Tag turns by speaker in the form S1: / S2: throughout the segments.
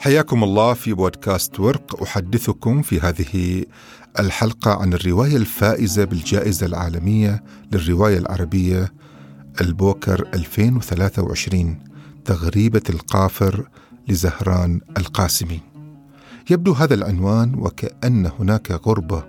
S1: حياكم الله في بودكاست ورق أحدثكم في هذه الحلقة عن الرواية الفائزة بالجائزة العالمية للرواية العربية البوكر 2023 تغريبة القافر لزهران القاسمي. يبدو هذا العنوان وكأن هناك غربة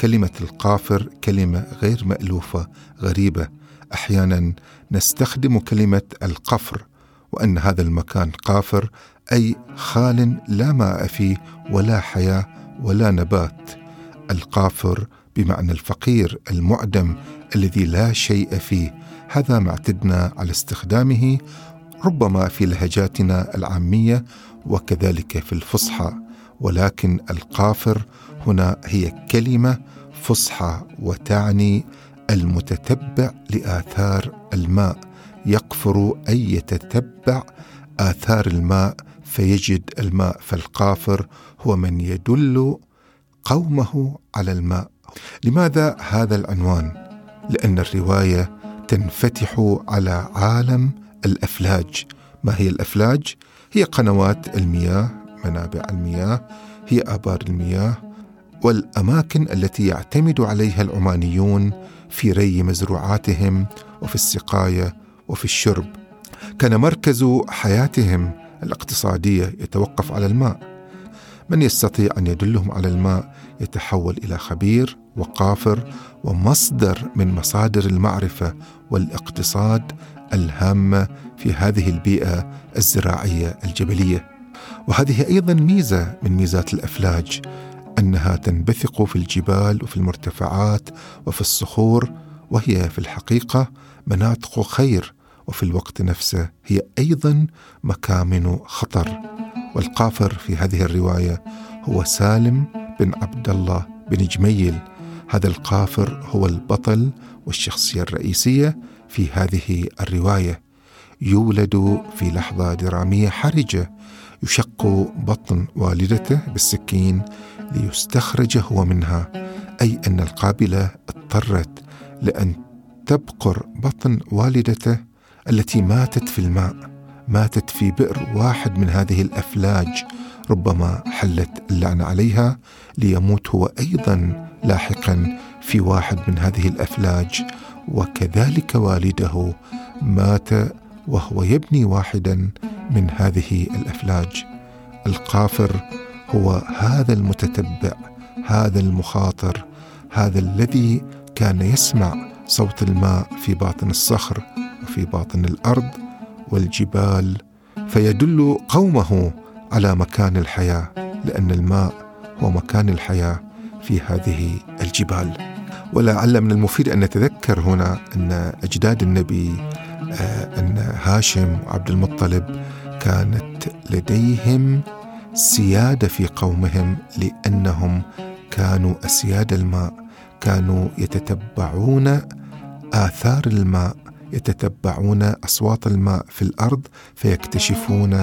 S1: كلمة القافر كلمة غير مألوفة غريبة أحيانا نستخدم كلمة القفر وأن هذا المكان قافر أي خال لا ماء فيه ولا حياة ولا نبات القافر بمعنى الفقير المعدم الذي لا شيء فيه. هذا ما اعتدنا على استخدامه ربما في لهجاتنا العامية وكذلك في الفصحى. ولكن القافر هنا هي كلمة فصحى وتعني المتتبع لآثار الماء. يقفر اي يتتبع آثار الماء فيجد الماء فالقافر هو من يدل قومه على الماء. لماذا هذا العنوان؟ لأن الرواية تنفتح على عالم الأفلاج. ما هي الأفلاج؟ هي قنوات المياه منابع المياه هي آبار المياه والأماكن التي يعتمد عليها العمانيون في ري مزروعاتهم وفي السقاية وفي الشرب. كان مركز حياتهم الاقتصادية يتوقف على الماء. من يستطيع أن يدلهم على الماء يتحول إلى خبير وقافر ومصدر من مصادر المعرفة والاقتصاد الهامه في هذه البيئة الزراعية الجبلية. وهذه أيضا ميزة من ميزات الأفلاج أنها تنبثق في الجبال وفي المرتفعات وفي الصخور وهي في الحقيقة مناطق خير وفي الوقت نفسه هي أيضا مكامن خطر. والقافر في هذه الرواية هو سالم بن عبد الله بن جميل. هذا القافر هو البطل والشخصية الرئيسية في هذه الرواية. يولد في لحظة درامية حرجة. يشق بطن والدته بالسكين ليستخرج هو منها. أي أن القابلة اضطرت لأن تبقر بطن والدته التي ماتت في الماء ماتت في بئر واحد من هذه الأفلاج ربما حلت اللعنه عليها ليموت هو أيضا لاحقا في واحد من هذه الأفلاج. وكذلك والده مات وهو يبني واحدا من هذه الأفلاج. القافر هو هذا المتتبع هذا المخاطر هذا الذي كان يسمع صوت الماء في باطن الصخر. وفي باطن الأرض والجبال فيدل قومه على مكان الحياة لأن الماء هو مكان الحياة في هذه الجبال. ولعل من المفيد أن نتذكر هنا أن أجداد النبي آه، أن هاشم وعبد المطلب كانت لديهم سيادة في قومهم لأنهم كانوا أسياد الماء كانوا يتتبعون آثار الماء يتتبعون أصوات الماء في الأرض فيكتشفون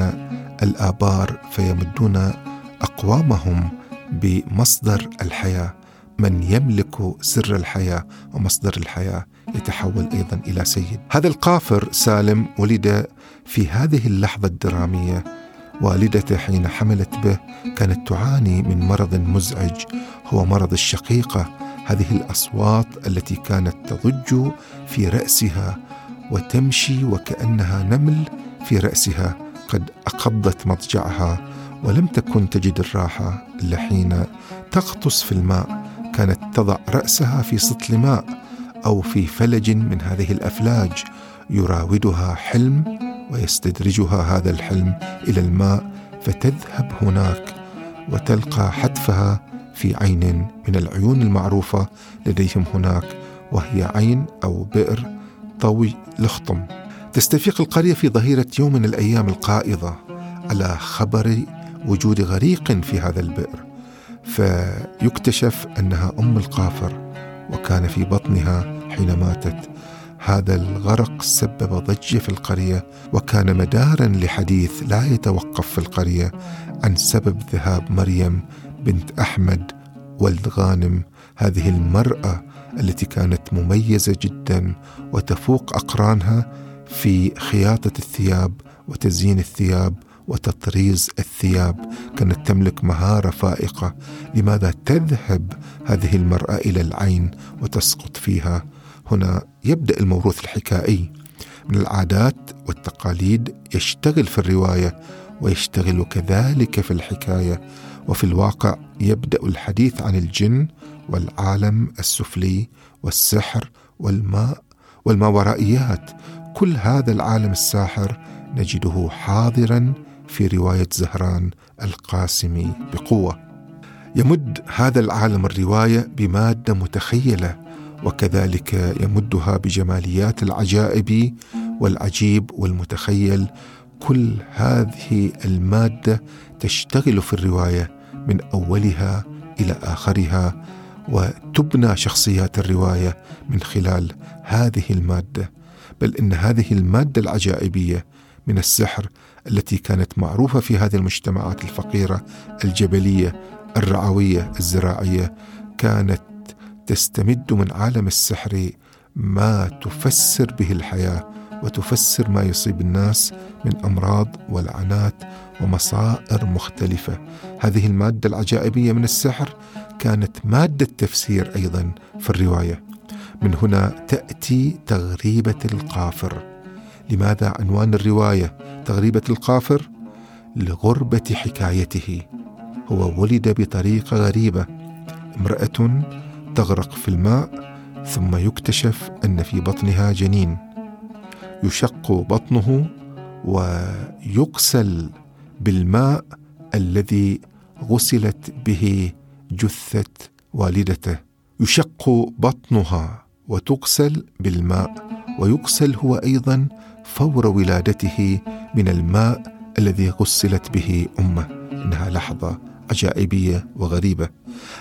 S1: الآبار فيمدون أقوامهم بمصدر الحياة. من يملك سر الحياة ومصدر الحياة يتحول أيضا إلى سيد. هذا القافر سالم ولد في هذه اللحظة الدرامية. والدته حين حملت به كانت تعاني من مرض مزعج. هو مرض الشقيقة هذه الأصوات التي كانت تضج في رأسها وتمشي وكأنها نمل في رأسها قد أقضت مضجعها ولم تكن تجد الراحة إلا حين تغطس في الماء. كانت تضع رأسها في سطل ماء أو في فلج من هذه الأفلاج. يراودها حلم ويستدرجها هذا الحلم إلى الماء فتذهب هناك وتلقى حتفها في عين من العيون المعروفة لديهم هناك وهي عين أو بئر طوي لخطم. تستفيق القرية في ظهيرة يوم من الأيام القائضة على خبر وجود غريق في هذا البئر فيكتشف أنها أم القافر وكان في بطنها حين ماتت. هذا الغرق سبب ضجة في القرية وكان مدارا لحديث لا يتوقف في القرية عن سبب ذهاب مريم بنت أحمد ولد غانم. هذه المرأة التي كانت مميزة جدا وتفوق أقرانها في خياطة الثياب وتزيين الثياب وتطريز الثياب. كانت تملك مهارة فائقة. لماذا تذهب هذه المرأة إلى العين وتسقط فيها؟ هنا يبدأ الموروث الحكائي. من العادات والتقاليد يشتغل في الرواية ويشتغل كذلك في الحكاية. وفي الواقع يبدأ الحديث عن الجن والعالم السفلي والسحر والماء والماورائيات كل هذا العالم الساحر نجده حاضرا في رواية زهران القاسمي بقوة. يمد هذا العالم الرواية بمادة متخيلة وكذلك يمدها بجماليات العجائب والعجيب والمتخيل. كل هذه المادة تشتغل في الرواية من أولها إلى آخرها وتبنى شخصيات الرواية من خلال هذه المادة. بل إن هذه المادة العجائبية من السحر التي كانت معروفة في هذه المجتمعات الفقيرة الجبلية الرعوية الزراعية كانت تستمد من عالم السحر ما تفسر به الحياة وتفسر ما يصيب الناس من أمراض ولعنات ومصائر مختلفة. هذه المادة العجائبية من السحر كانت مادة تفسير أيضا في الرواية. من هنا تأتي تغريبة القافر. لماذا عنوان الرواية تغريبة القافر؟ لغربة حكايته. هو ولد بطريقة غريبة. امرأة تغرق في الماء ثم يكتشف أن في بطنها جنين. يشق بطنه ويغسل بالماء الذي غسلت به جثة والدته. يشق بطنها وتغسل بالماء ويغسل هو أيضا فور ولادته من الماء الذي غسلت به أمه. إنها لحظة عجائبية وغريبة.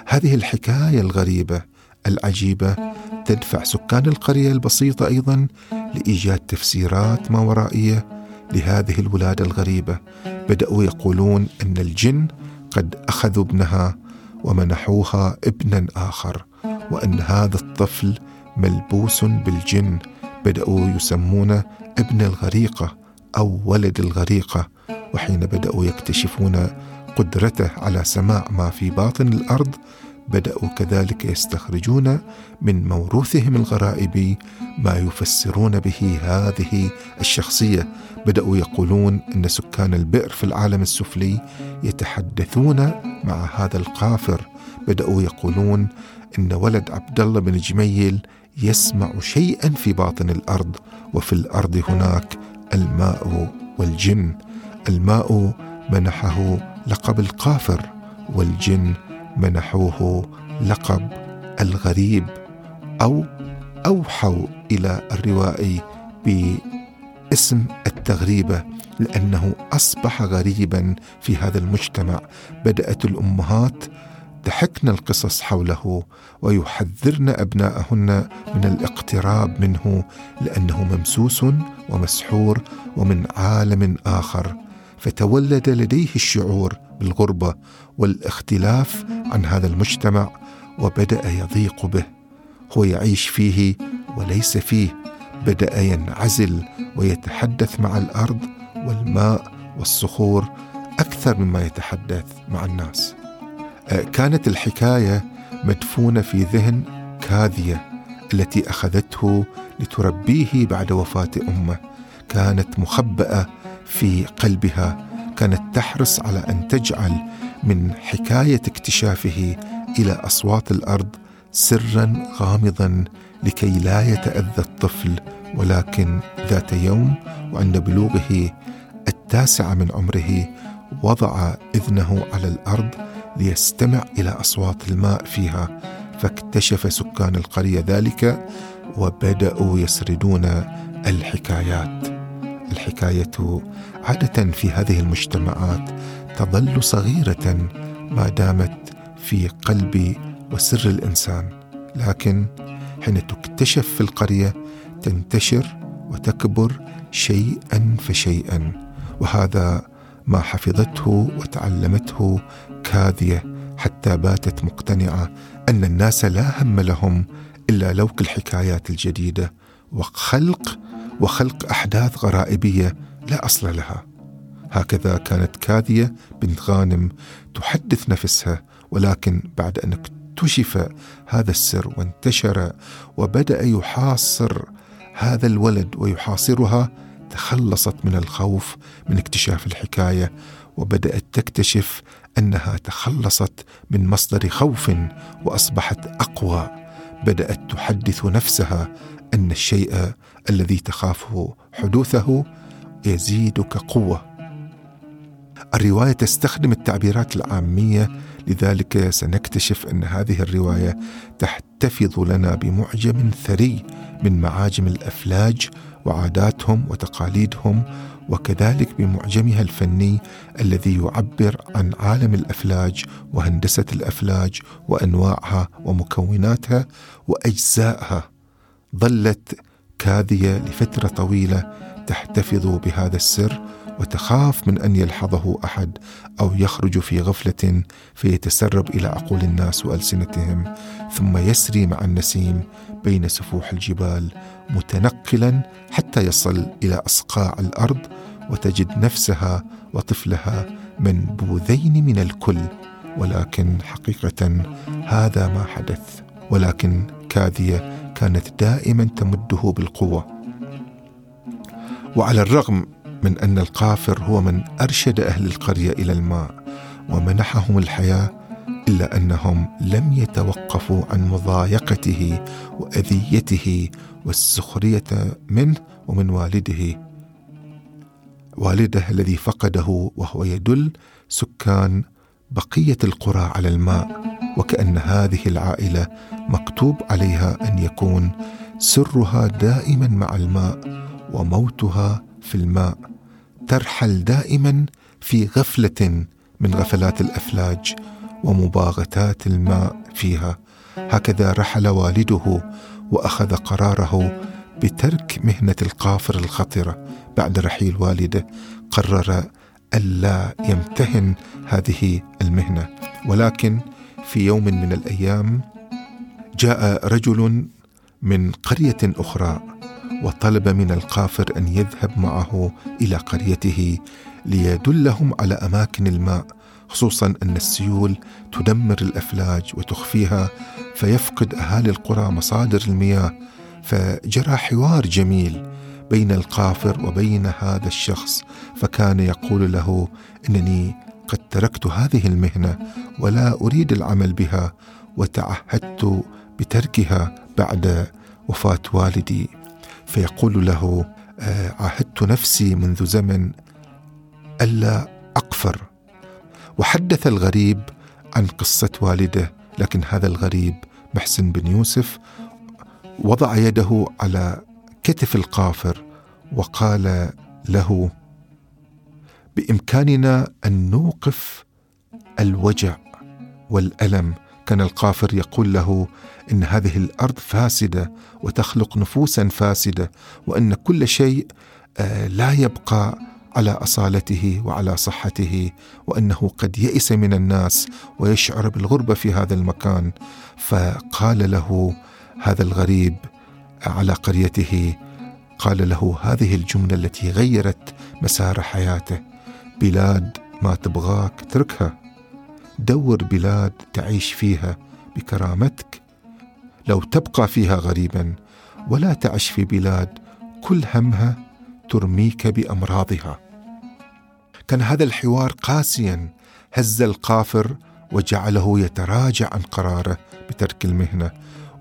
S1: هذه الحكاية الغريبة العجيبة تدفع سكان القرية البسيطة أيضا لإيجاد تفسيرات ما ورائيه لهذه الولادة الغريبة. بدأوا يقولون إن الجن قد أخذوا ابنها ومنحوها ابنا آخر وإن هذا الطفل ملبوس بالجن. بدأوا يسمونه ابن الغريقة أو ولد الغريقة وحين بدأوا يكتشفون قدرته على سماع ما في باطن الأرض بدأوا كذلك يستخرجون من موروثهم الغرائبي ما يفسرون به هذه الشخصية. بدأوا يقولون إن سكان البئر في العالم السفلي يتحدثون مع هذا القافر. بدأوا يقولون إن ولد عبد الله بن جميل يسمع شيئا في باطن الأرض وفي الأرض هناك الماء والجن. الماء منحه لقب القافر والجن منحوه لقب الغريب أو أوحوا إلى الروائي باسم التغريبه لأنه أصبح غريبا في هذا المجتمع. بدأت الأمهات تحكن القصص حوله ويحذرن أبناءهن من الاقتراب منه لأنه ممسوس ومسحور ومن عالم آخر. فتولد لديه الشعور بالغربة والاختلاف عن هذا المجتمع وبدأ يضيق به. هو يعيش فيه وليس فيه. بدأ ينعزل ويتحدث مع الأرض والماء والصخور أكثر مما يتحدث مع الناس. آه، كانت الحكاية مدفونة في ذهن كاذية التي أخذته لتربيه بعد وفاة أمه. كانت مخبأة في قلبها كانت تحرص على أن تجعل من حكاية اكتشافه إلى أصوات الأرض سرا غامضا لكي لا يتأذى الطفل ولكن ذات يوم وعند بلوغه التاسعه من عمره وضع إذنه على الأرض ليستمع إلى أصوات الماء فيها فاكتشف سكان القرية ذلك وبدأوا يسردون الحكايات. الحكاية عادة في هذه المجتمعات تظل صغيرة ما دامت في قلب وسر الإنسان لكن حين تكتشف في القرية تنتشر وتكبر شيئا فشيئا وهذا ما حفظته وتعلمته كاذيه حتى باتت مقتنعة أن الناس لا هم لهم إلا لوك الحكايات الجديدة وخلق وخلق أحداث غرائبية لا أصل لها. هكذا كانت كاذية بنت غانم تحدث نفسها ولكن بعد أن اكتشف هذا السر وانتشر وبدأ يحاصر هذا الولد ويحاصرها تخلصت من الخوف من اكتشاف الحكاية وبدأت تكتشف أنها تخلصت من مصدر خوف وأصبحت أقوى. بدأت تحدث نفسها أن الشيء الذي تخافه حدوثه يزيدك قوة. الرواية تستخدم التعبيرات العامية لذلك سنكتشف أن هذه الرواية تحتفظ لنا بمعجم ثري من معاجم الأفلاج وعاداتهم وتقاليدهم وكذلك بمعجمها الفني الذي يعبر عن عالم الأفلاج وهندسة الأفلاج وأنواعها ومكوناتها وأجزائها. ظلت كاذيه لفترة طويلة تحتفظ بهذا السر وتخاف من أن يلحظه أحد أو يخرج في غفلة فيتسرب إلى عقول الناس وألسنتهم ثم يسري مع النسيم بين سفوح الجبال متنقلا حتى يصل إلى أصقاع الأرض وتجد نفسها وطفلها منبوذين من الكل ولكن حقيقه هذا ما حدث ولكن كاذيه كانت دائما تمده بالقوة. وعلى الرغم من أن القافر هو من أرشد أهل القرية إلى الماء ومنحهم الحياة إلا أنهم لم يتوقفوا عن مضايقته وأذيته والسخرية منه ومن والده. والده الذي فقده وهو يدل سكان بقية القرى على الماء. وكأن هذه العائلة مكتوب عليها أن يكون سرها دائما مع الماء وموتها في الماء ترحل دائما في غفلة من غفلات الأفلاج ومباغتات الماء فيها. هكذا رحل والده وأخذ قراره بترك مهنة القافر الخطرة. بعد رحيل والده قرر ألا يمتهن هذه المهنة. ولكن في يوم من الأيام جاء رجل من قرية أخرى وطلب من القافر أن يذهب معه إلى قريته ليدلهم على أماكن الماء خصوصا أن السيول تدمر الأفلاج وتخفيها فيفقد أهالي القرى مصادر المياه فجرى حوار جميل بين القافر وبين هذا الشخص فكان يقول له إنني قد تركت هذه المهنة ولا أريد العمل بها وتعهدت بتركها بعد وفاة والدي. فيقول له آه، عاهدت نفسي منذ زمن ألا أقفر. وحدث الغريب عن قصة والده لكن هذا الغريب محسن بن يوسف وضع يده على كتف القافر وقال له بإمكاننا أن نوقف الوجع والألم. كان القافر يقول له إن هذه الأرض فاسدة وتخلق نفوسا فاسدة وأن كل شيء آه، لا يبقى على أصالته وعلى صحته وأنه قد يئس من الناس ويشعر بالغربة في هذا المكان. فقال له هذا الغريب على قريته قال له هذه الجملة التي غيرت مسار حياته. بلاد ما تبغاك تركها. دور بلاد تعيش فيها بكرامتك. لو تبقى فيها غريبا ولا تعش في بلاد كل همها ترميك بأمراضها. كان هذا الحوار قاسيا هز القافر وجعله يتراجع عن قراره بترك المهنة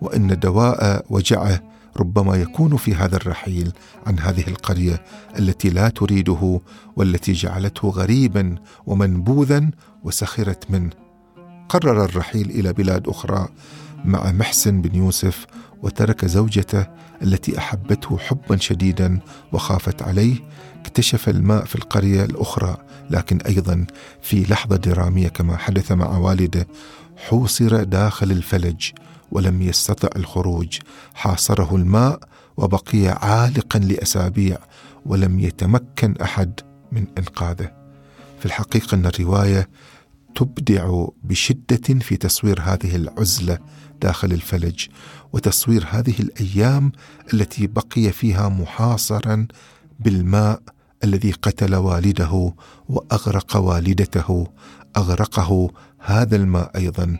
S1: وإن دواء وجعه ربما يكون في هذا الرحيل عن هذه القرية التي لا تريده والتي جعلته غريبا ومنبوذا وسخرت منه. قرر الرحيل إلى بلاد أخرى مع محسن بن يوسف وترك زوجته التي أحبته حبا شديدا وخافت عليه اكتشف الماء في القرية الأخرى لكن أيضا في لحظة درامية كما حدث مع والده حوصر داخل الفلج ولم يستطع الخروج. حاصره الماء وبقي عالقا لأسابيع ولم يتمكن أحد من إنقاذه. في الحقيقة أن الرواية تبدع بشدة في تصوير هذه العزلة داخل الفلج وتصوير هذه الأيام التي بقي فيها محاصرا بالماء الذي قتل والده وأغرق والدته أغرقه. هذا الماء أيضا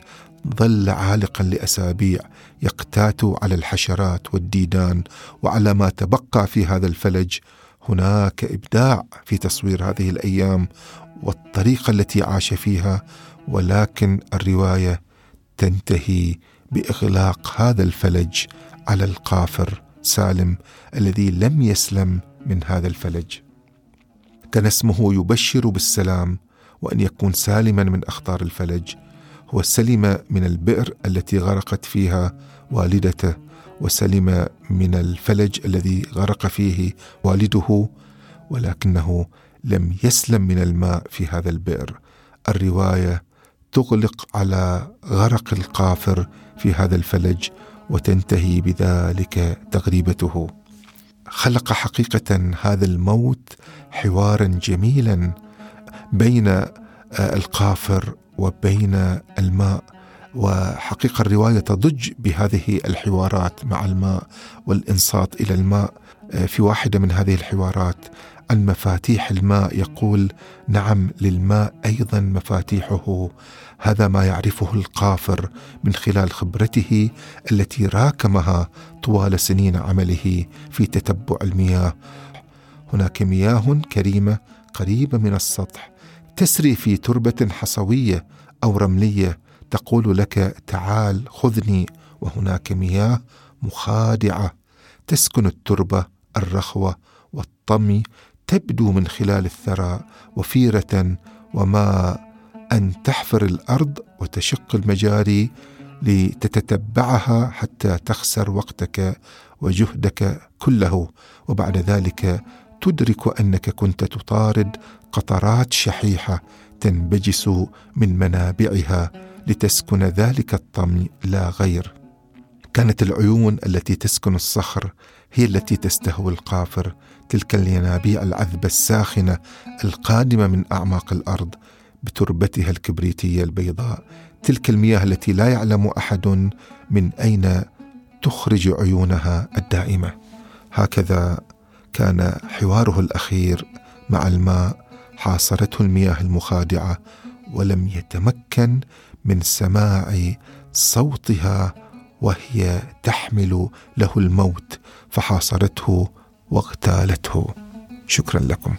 S1: ظل عالقا لأسابيع يقتات على الحشرات والديدان وعلى ما تبقى في هذا الفلج. هناك إبداع في تصوير هذه الأيام والطريقة التي عاش فيها ولكن الرواية تنتهي بإغلاق هذا الفلج على القافر سالم الذي لم يسلم من هذا الفلج. كان اسمه يبشر بالسلام. وأن يكون سالما من أخطار الفلج. هو سلم من البئر التي غرقت فيها والدته وسلم من الفلج الذي غرق فيه والده ولكنه لم يسلم من الماء في هذا البئر. الرواية تغلق على غرق القافر في هذا الفلج وتنتهي بذلك تغريبته. خلق حقيقة هذا الموت حوارا جميلا بين القافر وبين الماء. وحقيقة الرواية تضج بهذه الحوارات مع الماء والإنصات إلى الماء. في واحدة من هذه الحوارات عن مفاتيح الماء يقول نعم للماء أيضا مفاتيحه. هذا ما يعرفه القافر من خلال خبرته التي راكمها طوال سنين عمله في تتبع المياه. هناك مياه كريمة قريبة من السطح تسري في تربة حصوية أو رملية تقول لك تعال خذني وهناك مياه مخادعة تسكن التربة الرخوة والطمي تبدو من خلال الثرى وفيرة وما أن تحفر الأرض وتشق المجاري لتتتبعها حتى تخسر وقتك وجهدك كله. وبعد ذلك تدرك أنك كنت تطارد قطرات شحيحة تنبجس من منابعها لتسكن ذلك الطمي لا غير. كانت العيون التي تسكن الصخر هي التي تستهوي القافر. تلك الينابيع العذبة الساخنة القادمة من أعماق الأرض بتربتها الكبريتية البيضاء. تلك المياه التي لا يعلم أحد من أين تخرج عيونها الدائمة. هكذا كان حواره الأخير مع الماء حاصرته المياه المخادعة ولم يتمكن من سماع صوتها وهي تحمل له الموت فحاصرته واغتالته. شكرا لكم.